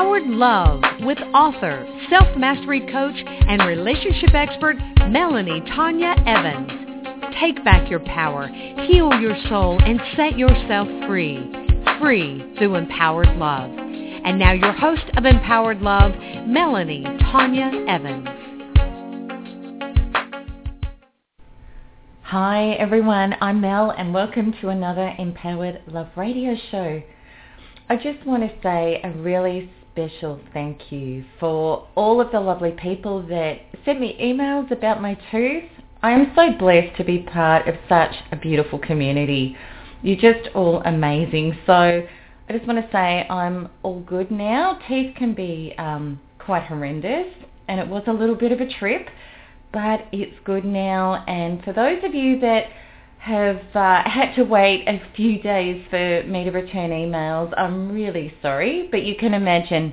Empowered Love with author, self-mastery coach, and relationship expert Melanie Tanya Evans. Take back your power, heal your soul, and set yourself free. Free through Empowered Love. And now your host of Empowered Love, Melanie Tanya Evans. Hi everyone, I'm Mel and welcome to another Empowered Love radio show. I just want to say a really special thank you for all of the lovely people that sent me emails about my tooth. I am so blessed to be part of such a beautiful community. You're just all amazing. So I just want to say I'm all good now. Teeth can be um, quite horrendous and it was a little bit of a trip, but it's good now. And for those of you that have uh, had to wait a few days for me to return emails. I'm really sorry, but you can imagine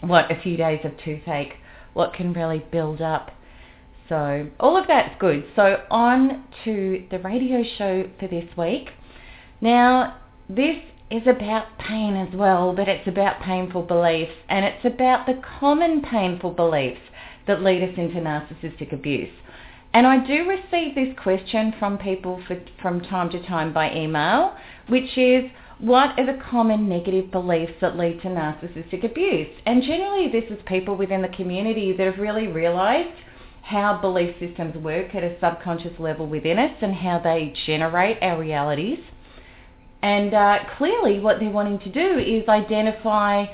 what a few days of toothache, what can really build up. So all of that's good. So on to the radio show for this week. Now, this is about pain as well, but it's about painful beliefs and it's about the common painful beliefs that lead us into narcissistic abuse. And I do receive this question from people for, from time to time by email, which is, what are the common negative beliefs that lead to narcissistic abuse? And generally this is people within the community that have really realised how belief systems work at a subconscious level within us and how they generate our realities. And uh, clearly what they're wanting to do is identify,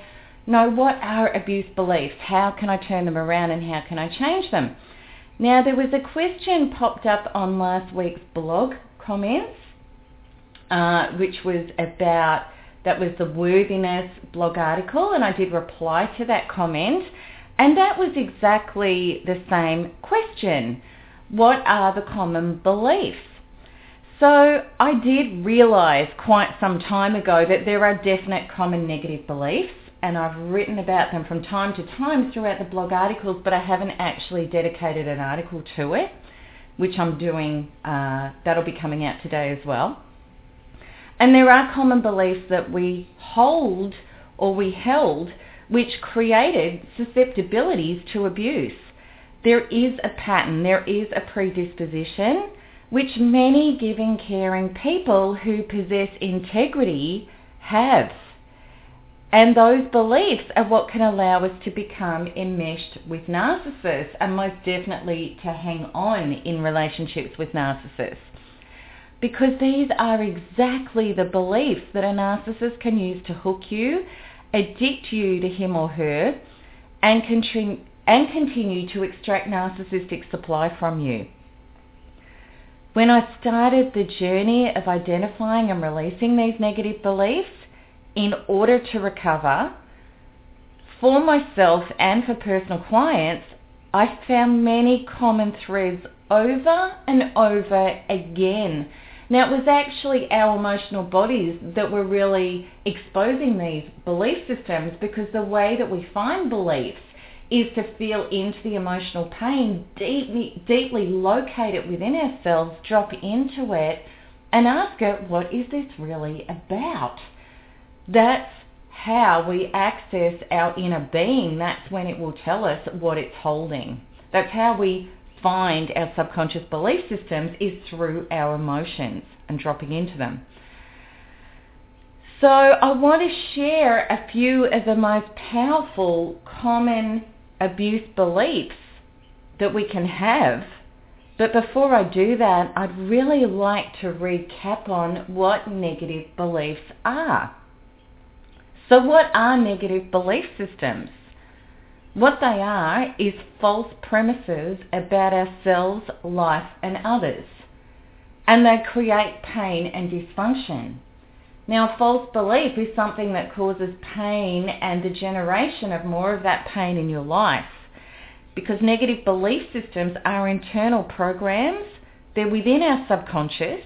know, what are abuse beliefs? How can I turn them around and how can I change them? Now there was a question popped up on last week's blog comments, uh, which was about, that was the worthiness blog article and I did reply to that comment and that was exactly the same question. What are the common beliefs? So I did realise quite some time ago that there are definite common negative beliefs and I've written about them from time to time throughout the blog articles, but I haven't actually dedicated an article to it, which I'm doing, uh, that'll be coming out today as well. And there are common beliefs that we hold or we held which created susceptibilities to abuse. There is a pattern, there is a predisposition which many giving, caring people who possess integrity have. And those beliefs are what can allow us to become enmeshed with narcissists and most definitely to hang on in relationships with narcissists. Because these are exactly the beliefs that a narcissist can use to hook you, addict you to him or her, and, and continue to extract narcissistic supply from you. When I started the journey of identifying and releasing these negative beliefs, in order to recover, for myself and for personal clients, I found many common threads over and over again. Now it was actually our emotional bodies that were really exposing these belief systems because the way that we find beliefs is to feel into the emotional pain, deeply, deeply locate it within ourselves, drop into it and ask it, what is this really about? That's how we access our inner being. That's when it will tell us what it's holding. That's how we find our subconscious belief systems is through our emotions and dropping into them. So I want to share a few of the most powerful common abuse beliefs that we can have. But before I do that, I'd really like to recap on what negative beliefs are. So what are negative belief systems? What they are is false premises about ourselves, life and others. And they create pain and dysfunction. Now, false belief is something that causes pain and the generation of more of that pain in your life. Because negative belief systems are internal programs, they're within our subconscious,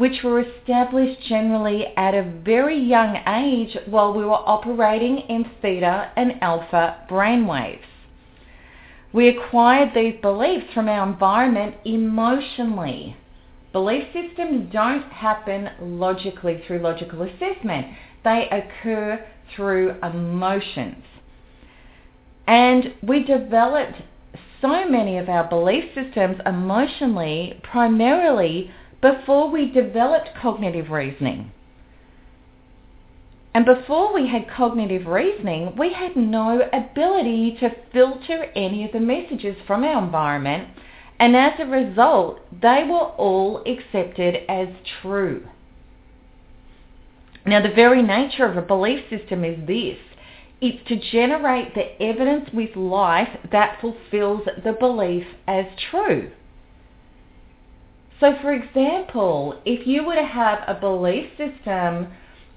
which were established generally at a very young age while we were operating in theta and alpha brainwaves. We acquired these beliefs from our environment emotionally. Belief systems don't happen logically through logical assessment. They occur through emotions. And we developed so many of our belief systems emotionally primarily before we developed cognitive reasoning. And before we had cognitive reasoning, we had no ability to filter any of the messages from our environment, and as a result, they were all accepted as true. Now, the very nature of a belief system is this. It's to generate the evidence with life that fulfills the belief as true. So for example, if you were to have a belief system,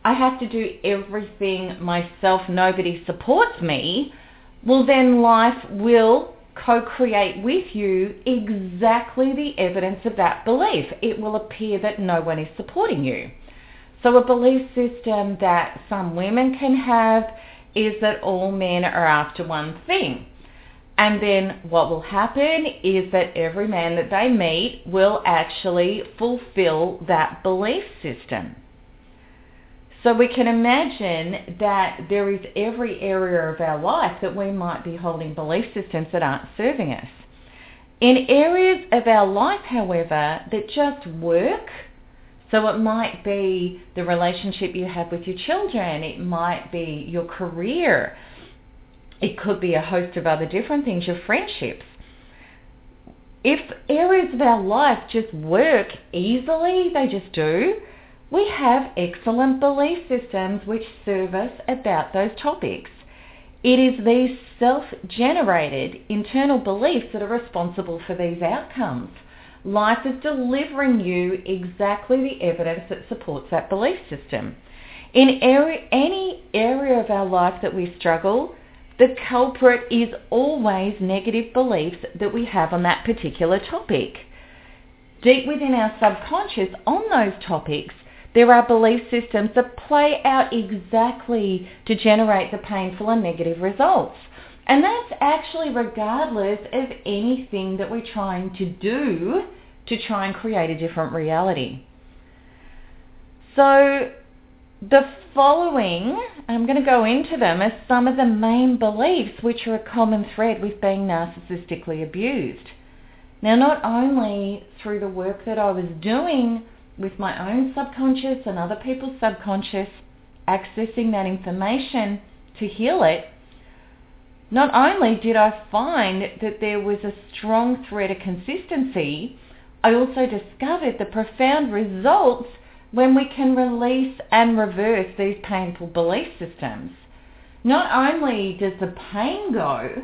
I have to do everything myself, nobody supports me, well then life will co-create with you exactly the evidence of that belief. It will appear that no one is supporting you. So a belief system that some women can have is that all men are after one thing. And then what will happen is that every man that they meet will actually fulfill that belief system. So we can imagine that there is every area of our life that we might be holding belief systems that aren't serving us. In areas of our life, however, that just work, so it might be the relationship you have with your children, it might be your career, it could be a host of other different things, your friendships. If areas of our life just work easily, they just do, we have excellent belief systems which serve us about those topics. It is these self-generated internal beliefs that are responsible for these outcomes. Life is delivering you exactly the evidence that supports that belief system. In area, any area of our life that we struggle, the culprit is always negative beliefs that we have on that particular topic. Deep within our subconscious on those topics, there are belief systems that play out exactly to generate the painful and negative results. And that's actually regardless of anything that we're trying to do to try and create a different reality. So the following, I'm going to go into them, are some of the main beliefs which are a common thread with being narcissistically abused. Now, not only through the work that I was doing with my own subconscious and other people's subconscious, accessing that information to heal it, not only did I find that there was a strong thread of consistency, I also discovered the profound results when we can release and reverse these painful belief systems. Not only does the pain go,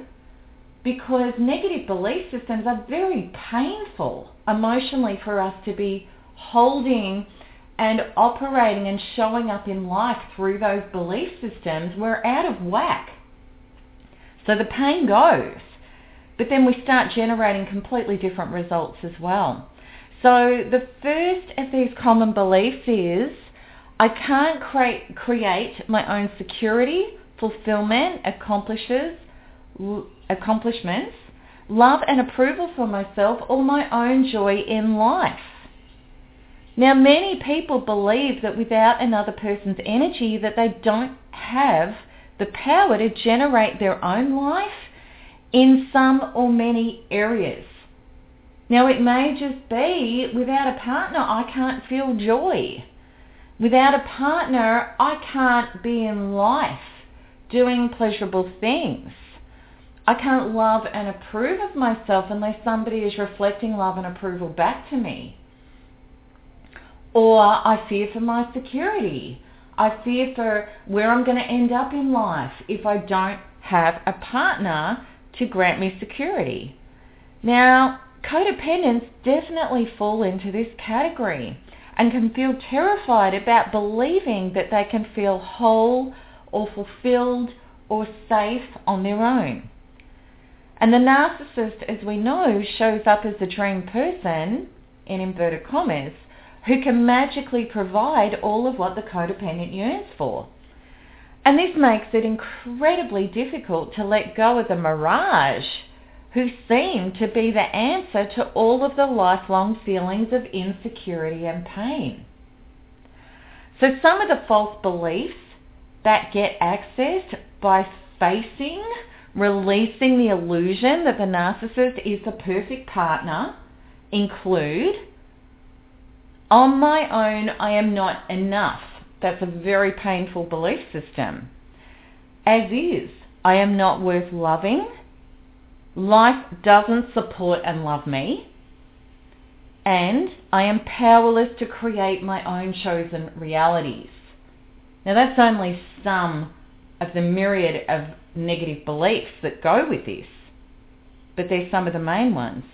because negative belief systems are very painful emotionally for us to be holding and operating and showing up in life through those belief systems, we're out of whack. So the pain goes, but then we start generating completely different results as well. So the first of these common beliefs is I can't create, create my own security, fulfillment, accomplishes, accomplishments, love and approval for myself, or my own joy in life. Now, many people believe that without another person's energy that they don't have the power to generate their own life in some or many areas. Now it may just be without a partner I can't feel joy. Without a partner I can't be in life doing pleasurable things. I can't love and approve of myself unless somebody is reflecting love and approval back to me. Or I fear for my security. I fear for where I'm going to end up in life if I don't have a partner to grant me security. Now, codependents definitely fall into this category. and can feel terrified about believing that they can feel whole or fulfilled or safe on their own. And the narcissist, as we know, shows up as the dream person, in inverted commas, who can magically provide all of what the codependent yearns for. And this makes it incredibly difficult to let go of the mirage who seem to be the answer to all of the lifelong feelings of insecurity and pain. So some of the false beliefs that get accessed by facing, releasing the illusion that the narcissist is the perfect partner include, on my own I am not enough. That's a very painful belief system. As is, I am not worth loving Life doesn't support and love me. And I am powerless to create my own chosen realities. Now that's only some of the myriad of negative beliefs that go with this. But they're some of the main ones.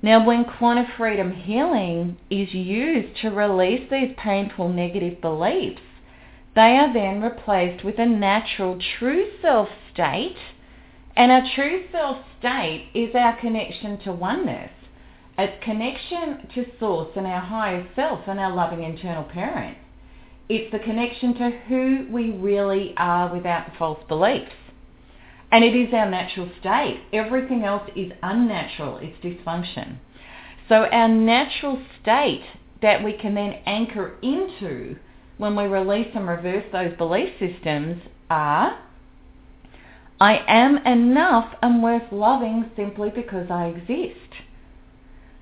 Now when quantum freedom healing is used to release these painful negative beliefs, they are then replaced with a natural true self state and our true self state is our connection to oneness. It's connection to source and our higher self and our loving internal parent. It's the connection to who we really are without the false beliefs. And it is our natural state. Everything else is unnatural. It's dysfunction. So our natural state that we can then anchor into when we release and reverse those belief systems are I am enough and worth loving simply because I exist.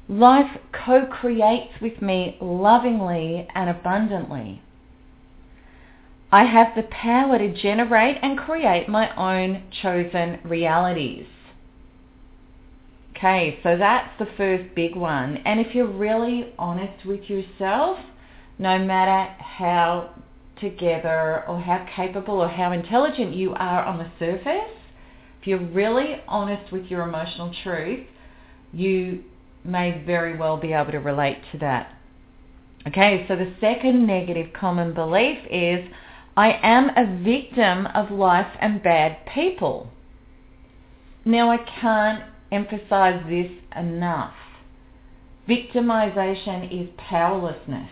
Life co-creates with me lovingly and abundantly. I have the power to generate and create my own chosen realities. Okay, so that's the first big one. And if you're really honest with yourself, no matter how together or how capable or how intelligent you are on the surface, if you're really honest with your emotional truth, you may very well be able to relate to that. Okay, so the second negative common belief is I am a victim of life and bad people. Now I can't emphasize this enough. Victimization is powerlessness.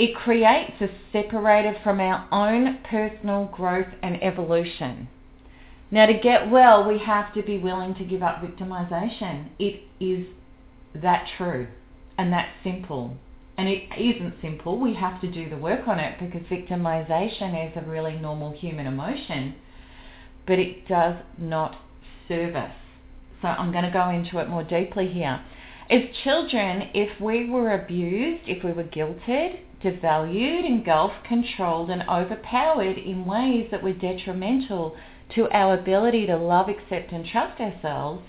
It creates us separated from our own personal growth and evolution. Now to get well, we have to be willing to give up victimization. It is that true and that simple. And it isn't simple. We have to do the work on it because victimization is a really normal human emotion, but it does not serve us. So I'm going to go into it more deeply here. As children, if we were abused, if we were guilted, devalued, engulfed, controlled, and overpowered in ways that were detrimental to our ability to love, accept, and trust ourselves,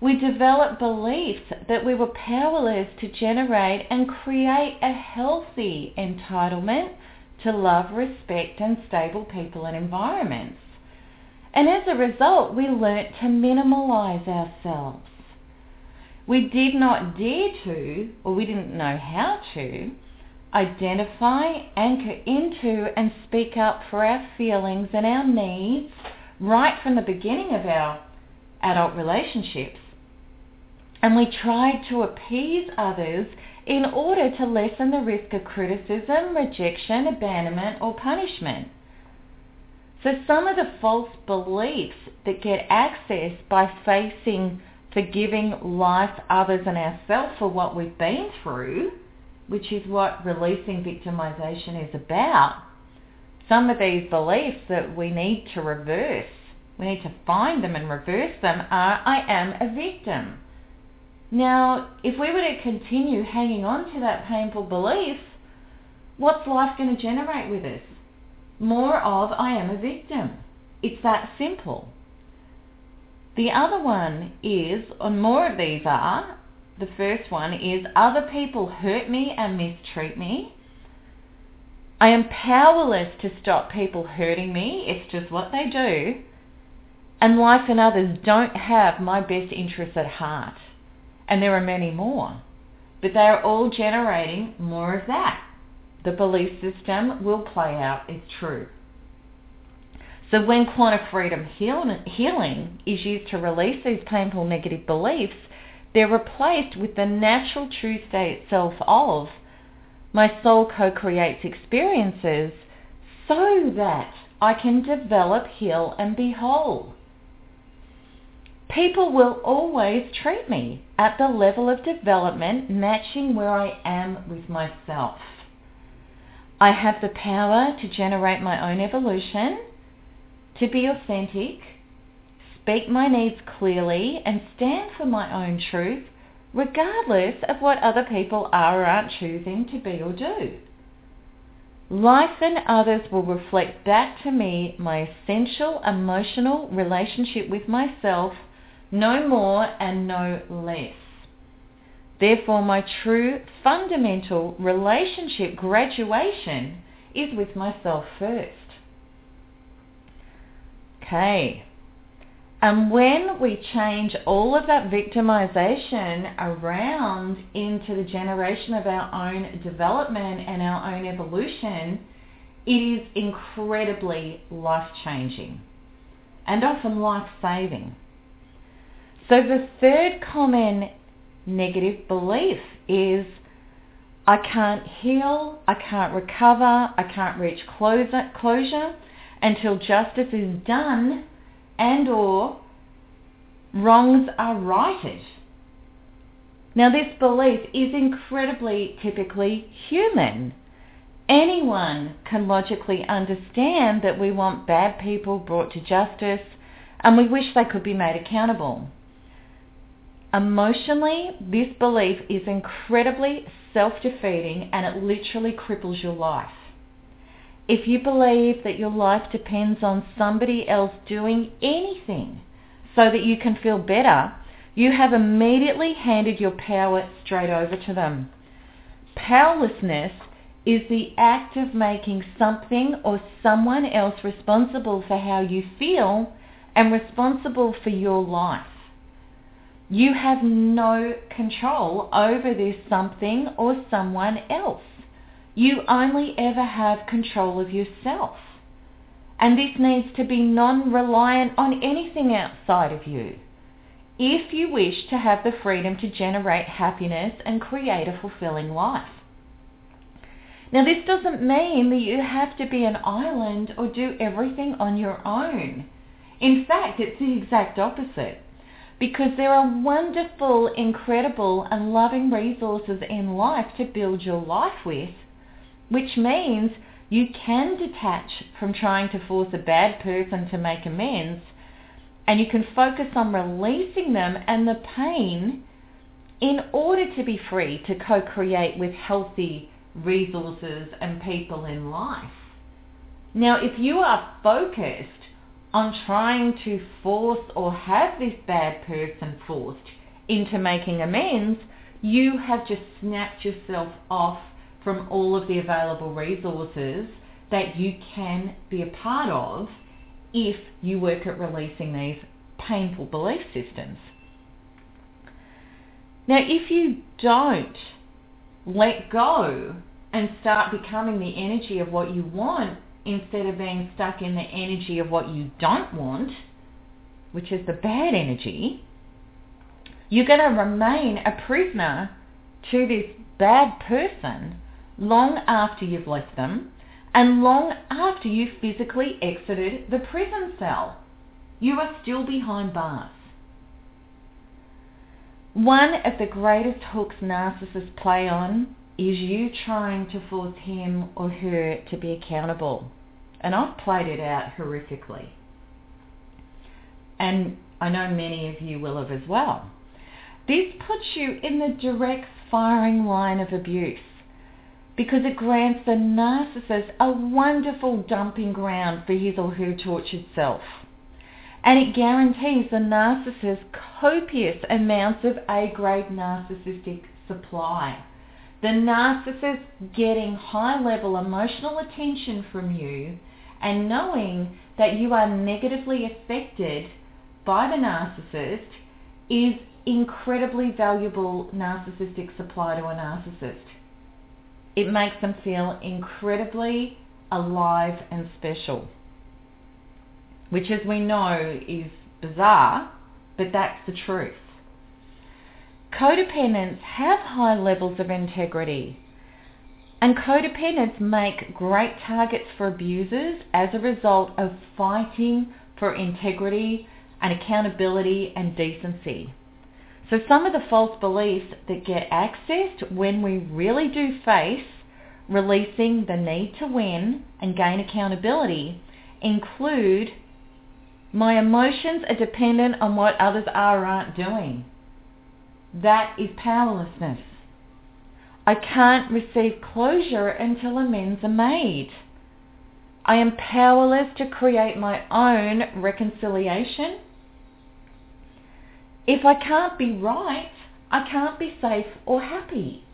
we developed beliefs that we were powerless to generate and create a healthy entitlement to love, respect, and stable people and environments. And as a result, we learnt to minimalize ourselves. We did not dare to, or we didn't know how to, identify, anchor into, and speak up for our feelings and our needs right from the beginning of our adult relationships. And we tried to appease others in order to lessen the risk of criticism, rejection, abandonment, or punishment. So some of the false beliefs that get accessed by facing, forgiving life, others, and ourselves for what we've been through which is what releasing victimization is about, some of these beliefs that we need to reverse, we need to find them and reverse them are, I am a victim. Now, if we were to continue hanging on to that painful belief, what's life going to generate with us? More of, I am a victim. It's that simple. The other one is, and more of these are, the first one is other people hurt me and mistreat me. I am powerless to stop people hurting me. It's just what they do. And life and others don't have my best interests at heart. And there are many more. but they're all generating more of that. The belief system will play out as true. So when quantum freedom healing is used to release these painful negative beliefs, they're replaced with the natural true state self of my soul co-creates experiences so that I can develop, heal and be whole. People will always treat me at the level of development matching where I am with myself. I have the power to generate my own evolution, to be authentic, speak my needs clearly and stand for my own truth regardless of what other people are or aren't choosing to be or do. Life and others will reflect back to me my essential emotional relationship with myself no more and no less. Therefore, my true fundamental relationship graduation is with myself first. Okay. And when we change all of that victimization around into the generation of our own development and our own evolution, it is incredibly life-changing and often life-saving. So the third common negative belief is I can't heal, I can't recover, I can't reach closure, until justice is done and or wrongs are righted. Now this belief is incredibly typically human. Anyone can logically understand that we want bad people brought to justice and we wish they could be made accountable. Emotionally, this belief is incredibly self-defeating and it literally cripples your life. If you believe that your life depends on somebody else doing anything so that you can feel better, you have immediately handed your power straight over to them. Powerlessness is the act of making something or someone else responsible for how you feel and responsible for your life. You have no control over this something or someone else. You only ever have control of yourself. And this needs to be non-reliant on anything outside of you. If you wish to have the freedom to generate happiness and create a fulfilling life. Now this doesn't mean that you have to be an island or do everything on your own. In fact, it's the exact opposite because there are wonderful, incredible and loving resources in life to build your life with, which means you can detach from trying to force a bad person to make amends and you can focus on releasing them and the pain in order to be free to co-create with healthy resources and people in life. Now, if you are focused on trying to force or have this bad person forced into making amends, you have just snapped yourself off from all of the available resources that you can be a part of if you work at releasing these painful belief systems. Now, if you don't let go and start becoming the energy of what you want, instead of being stuck in the energy of what you don't want, which is the bad energy, you're going to remain a prisoner to this bad person long after you've left them and long after you've physically exited the prison cell. You are still behind bars. One of the greatest hooks narcissists play on is you trying to force him or her to be accountable. And I've played it out horrifically. And I know many of you will have as well. This puts you in the direct firing line of abuse because it grants the narcissist a wonderful dumping ground for his or her tortured self. And it guarantees the narcissist copious amounts of A-grade narcissistic supply the narcissist getting high level emotional attention from you and knowing that you are negatively affected by the narcissist is incredibly valuable narcissistic supply to a narcissist. It makes them feel incredibly alive and special, which as we know is bizarre, but that's the truth. Codependents have high levels of integrity and codependents make great targets for abusers as a result of fighting for integrity and accountability and decency. So some of the false beliefs that get accessed when we really do face releasing the need to win and gain accountability include my emotions are dependent on what others are or aren't doing. That is powerlessness. I can't receive closure until amends are made. I am powerless to create my own reconciliation. If I can't be right, I can't be safe or happy.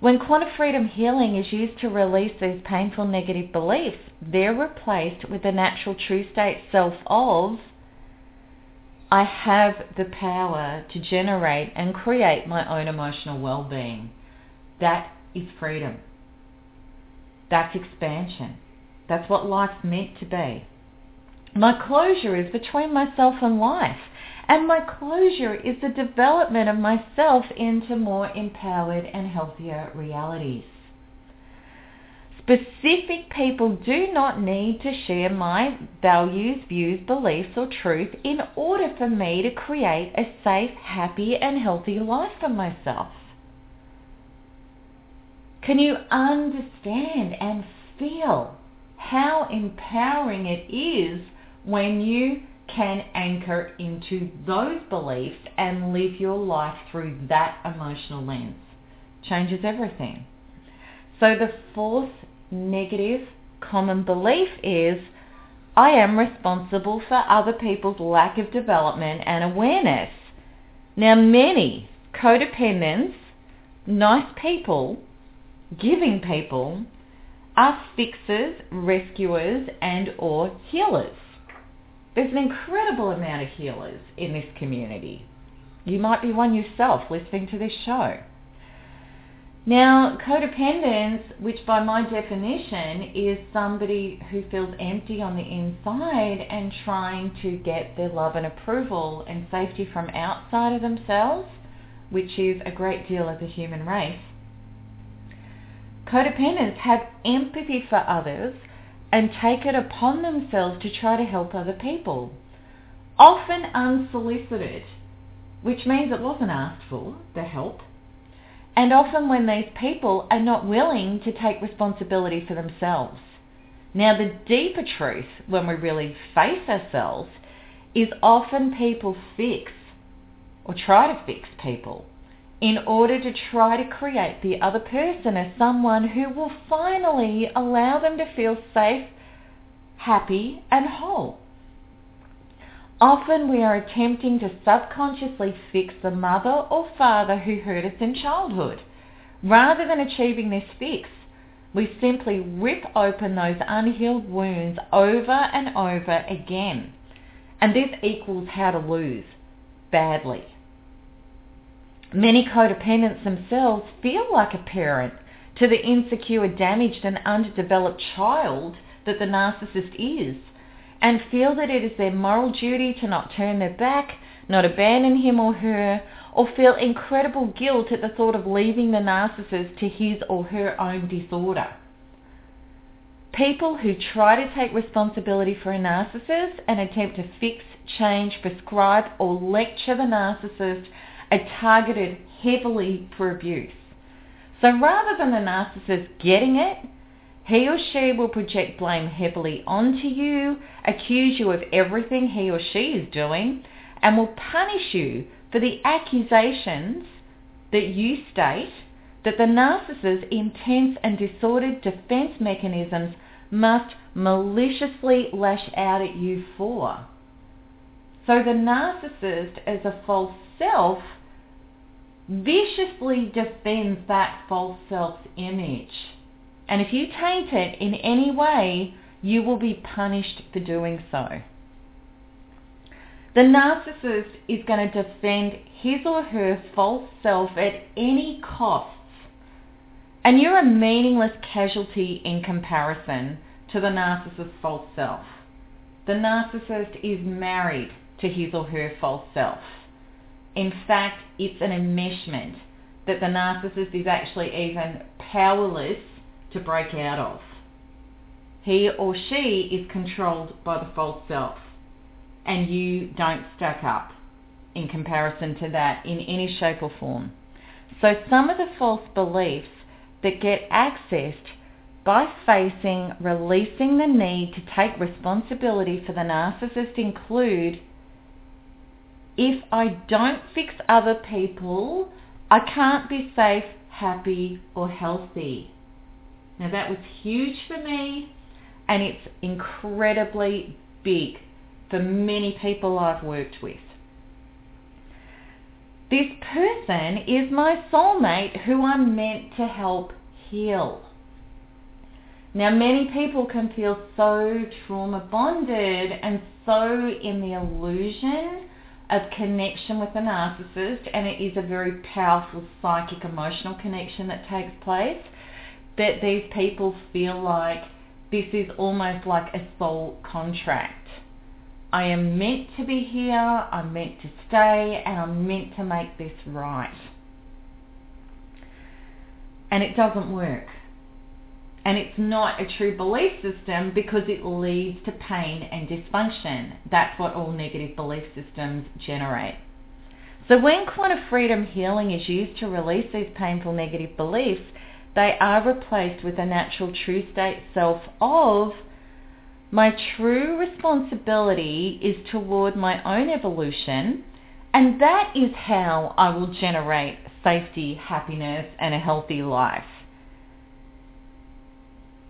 When quantum freedom healing is used to release these painful negative beliefs, they're replaced with the natural true state self of I have the power to generate and create my own emotional well-being. That is freedom. That's expansion. That's what life's meant to be. My closure is between myself and life. And my closure is the development of myself into more empowered and healthier realities. Specific people do not need to share my values, views, beliefs or truth in order for me to create a safe, happy and healthy life for myself. Can you understand and feel how empowering it is when you can anchor into those beliefs and live your life through that emotional lens? Changes everything. So the fourth negative common belief is I am responsible for other people's lack of development and awareness. Now many codependents, nice people, giving people are fixers, rescuers and or healers. There's an incredible amount of healers in this community. You might be one yourself listening to this show. Now, codependence, which by my definition is somebody who feels empty on the inside and trying to get their love and approval and safety from outside of themselves, which is a great deal of the human race. Codependents have empathy for others and take it upon themselves to try to help other people, often unsolicited, which means it wasn't asked for, the help. And often when these people are not willing to take responsibility for themselves. Now the deeper truth when we really face ourselves is often people fix or try to fix people in order to try to create the other person as someone who will finally allow them to feel safe, happy and whole. Often we are attempting to subconsciously fix the mother or father who hurt us in childhood. Rather than achieving this fix, we simply rip open those unhealed wounds over and over again. And this equals how to lose badly. Many codependents themselves feel like a parent to the insecure, damaged and underdeveloped child that the narcissist is and feel that it is their moral duty to not turn their back, not abandon him or her, or feel incredible guilt at the thought of leaving the narcissist to his or her own disorder. People who try to take responsibility for a narcissist and attempt to fix, change, prescribe or lecture the narcissist are targeted heavily for abuse. So rather than the narcissist getting it, he or she will project blame heavily onto you, accuse you of everything he or she is doing, and will punish you for the accusations that you state that the narcissist's intense and disordered defense mechanisms must maliciously lash out at you for. So the narcissist as a false self viciously defends that false self's image and if you taint it in any way, you will be punished for doing so. The narcissist is going to defend his or her false self at any costs. And you're a meaningless casualty in comparison to the narcissist's false self. The narcissist is married to his or her false self. In fact, it's an enmeshment that the narcissist is actually even powerless to break out of. He or she is controlled by the false self and you don't stack up in comparison to that in any shape or form. So some of the false beliefs that get accessed by facing releasing the need to take responsibility for the narcissist include if I don't fix other people, I can't be safe, happy or healthy. Now that was huge for me and it's incredibly big for many people I've worked with. This person is my soulmate who I'm meant to help heal. Now many people can feel so trauma bonded and so in the illusion of connection with a narcissist and it is a very powerful psychic emotional connection that takes place that these people feel like this is almost like a soul contract I am meant to be here, I'm meant to stay, and I'm meant to make this right. And it doesn't work. And it's not a true belief system because it leads to pain and dysfunction. That's what all negative belief systems generate. So when quantum freedom healing is used to release these painful negative beliefs, they are replaced with a natural true state self of my true responsibility is toward my own evolution, and that is how I will generate safety, happiness, and a healthy life.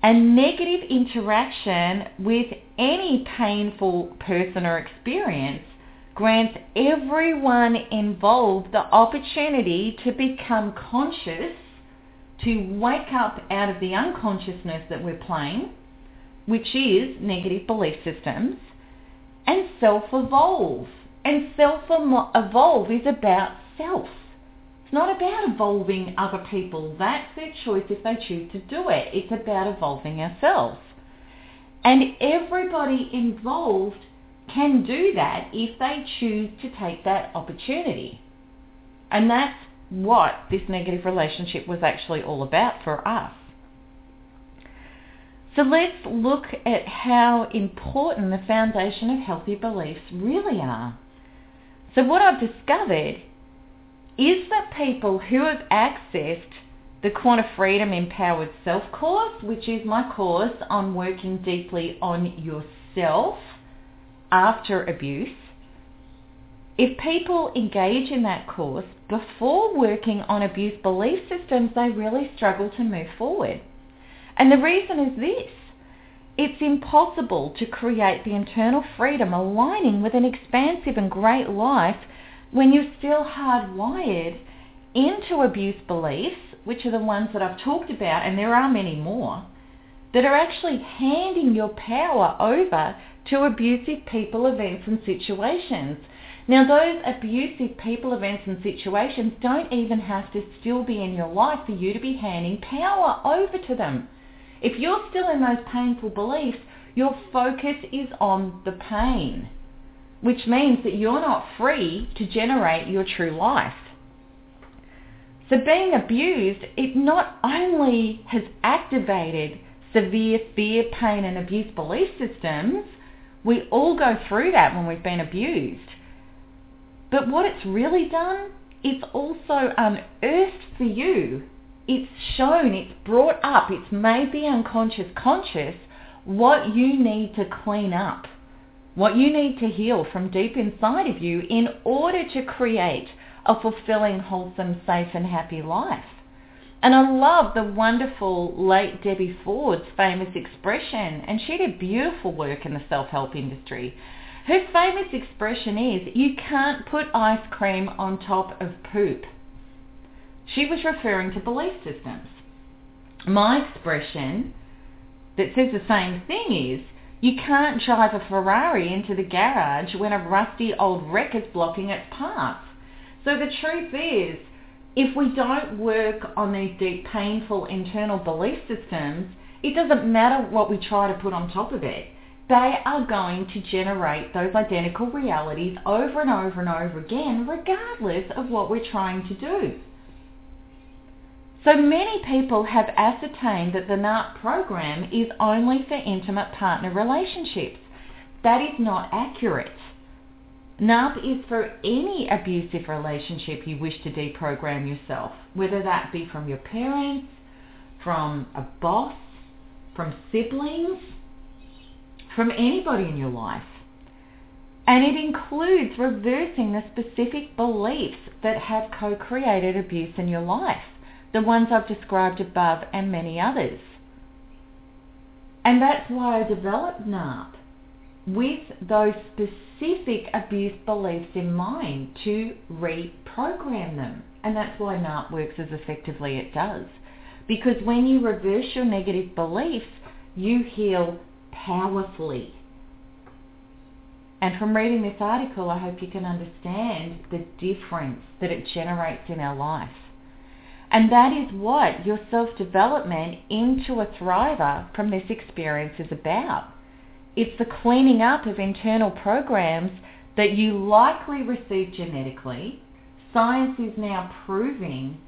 And negative interaction with any painful person or experience grants everyone involved the opportunity to become conscious, to wake up out of the unconsciousness that we're playing, which is negative belief systems, and self-evolve. And self-evolve is about self. Not about evolving other people. That's their choice if they choose to do it. It's about evolving ourselves. And everybody involved can do that if they choose to take that opportunity. And that's what this negative relationship was actually all about for us. So let's look at how important the foundation of healthy beliefs really are. So what I've discovered is that people who have accessed the Quantum Freedom Empowered Self course, which is my course on working deeply on yourself after abuse, if people engage in that course before working on abuse belief systems, they really struggle to move forward. And the reason is this. It's impossible to create the internal freedom aligning with an expansive and great life when you're still hardwired into abuse beliefs, which are the ones that I've talked about, and there are many more, that are actually handing your power over to abusive people, events and situations. Now those abusive people, events and situations don't even have to still be in your life for you to be handing power over to them. If you're still in those painful beliefs, your focus is on the pain, which means that you're not free to generate your true life. So being abused, it not only has activated severe fear, pain and abuse belief systems, we all go through that when we've been abused. But what it's really done, it's also unearthed for you it's shown, it's brought up, it's made the unconscious conscious what you need to clean up, what you need to heal from deep inside of you in order to create a fulfilling, wholesome, safe and happy life. And I love the wonderful late Debbie Ford's famous expression, and she did beautiful work in the self-help industry. Her famous expression is, you can't put ice cream on top of poop. She was referring to belief systems. My expression that says the same thing is, You can't drive a Ferrari into the garage when a rusty old wreck is blocking its path. So the truth is, if we don't work on these deep, painful internal belief systems, it doesn't matter what we try to put on top of it. They are going to generate those identical realities over and over and over again, regardless of what we're trying to do. So many people have ascertained that the NARP program is only for intimate partner relationships. That is not accurate. NARP is for any abusive relationship you wish to deprogram yourself, whether that be from your parents, from a boss, from siblings, from anybody in your life. And it includes reversing the specific beliefs that have co-created abuse in your life the ones I've described above and many others. And that's why I developed NARP with those specific abuse beliefs in mind to reprogram them. And that's why NARP works as effectively it does. Because when you reverse your negative beliefs, you heal powerfully. And from reading this article, I hope you can understand the difference that it generates in our life. And that is what your self-development into a thriver from this experience is about. It's the cleaning up of internal programs that you likely received genetically. Science is now proving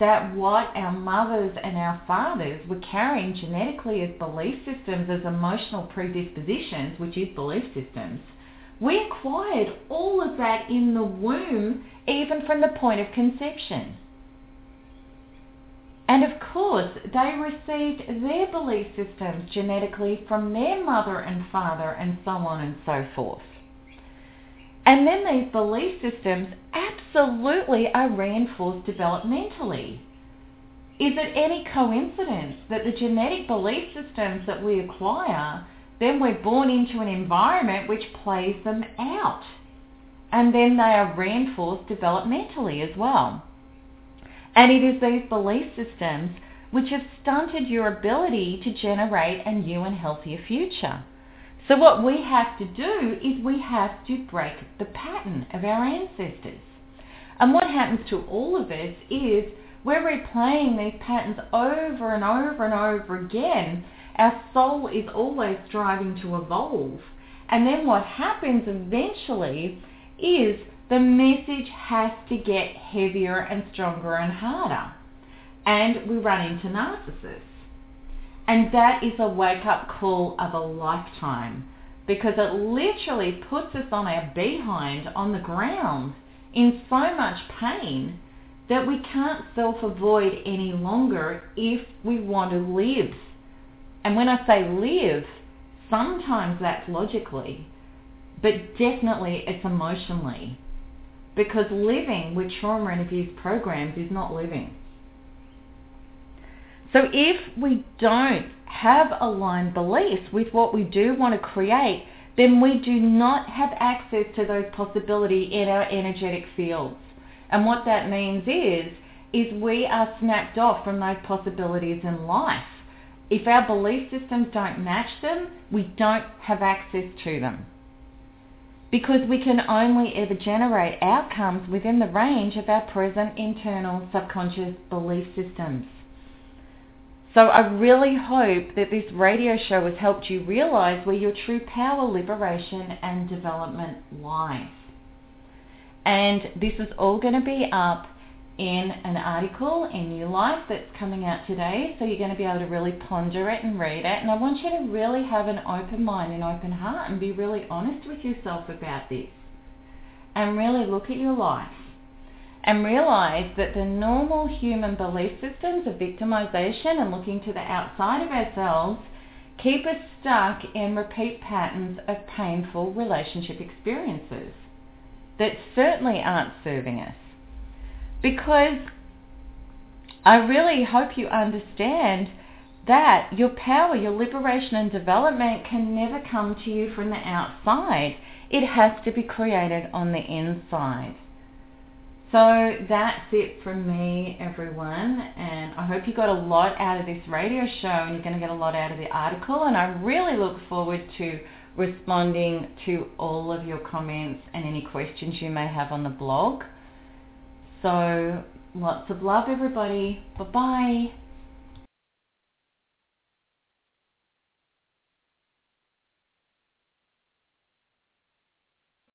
that what our mothers and our fathers were carrying genetically as belief systems, as emotional predispositions, which is belief systems, we acquired all of that in the womb, even from the point of conception. And of course, they received their belief systems genetically from their mother and father and so on and so forth. And then these belief systems absolutely are reinforced developmentally. Is it any coincidence that the genetic belief systems that we acquire, then we're born into an environment which plays them out? And then they are reinforced developmentally as well. And it is these belief systems which have stunted your ability to generate a new and healthier future. So what we have to do is we have to break the pattern of our ancestors. And what happens to all of us is we're replaying these patterns over and over and over again. Our soul is always striving to evolve. And then what happens eventually is the message has to get heavier and stronger and harder. And we run into narcissists. And that is a wake-up call of a lifetime because it literally puts us on our behind on the ground in so much pain that we can't self-avoid any longer if we want to live. And when I say live, sometimes that's logically, but definitely it's emotionally because living with trauma and abuse programs is not living. So if we don't have aligned beliefs with what we do want to create, then we do not have access to those possibilities in our energetic fields. And what that means is, is we are snapped off from those possibilities in life. If our belief systems don't match them, we don't have access to them because we can only ever generate outcomes within the range of our present internal subconscious belief systems. So I really hope that this radio show has helped you realize where your true power, liberation and development lies. And this is all going to be up in an article in New Life that's coming out today. So you're going to be able to really ponder it and read it. And I want you to really have an open mind and open heart and be really honest with yourself about this. And really look at your life and realize that the normal human belief systems of victimization and looking to the outside of ourselves keep us stuck in repeat patterns of painful relationship experiences that certainly aren't serving us because I really hope you understand that your power, your liberation and development can never come to you from the outside. It has to be created on the inside. So that's it from me, everyone. And I hope you got a lot out of this radio show and you're going to get a lot out of the article. And I really look forward to responding to all of your comments and any questions you may have on the blog. So lots of love, everybody. Bye bye.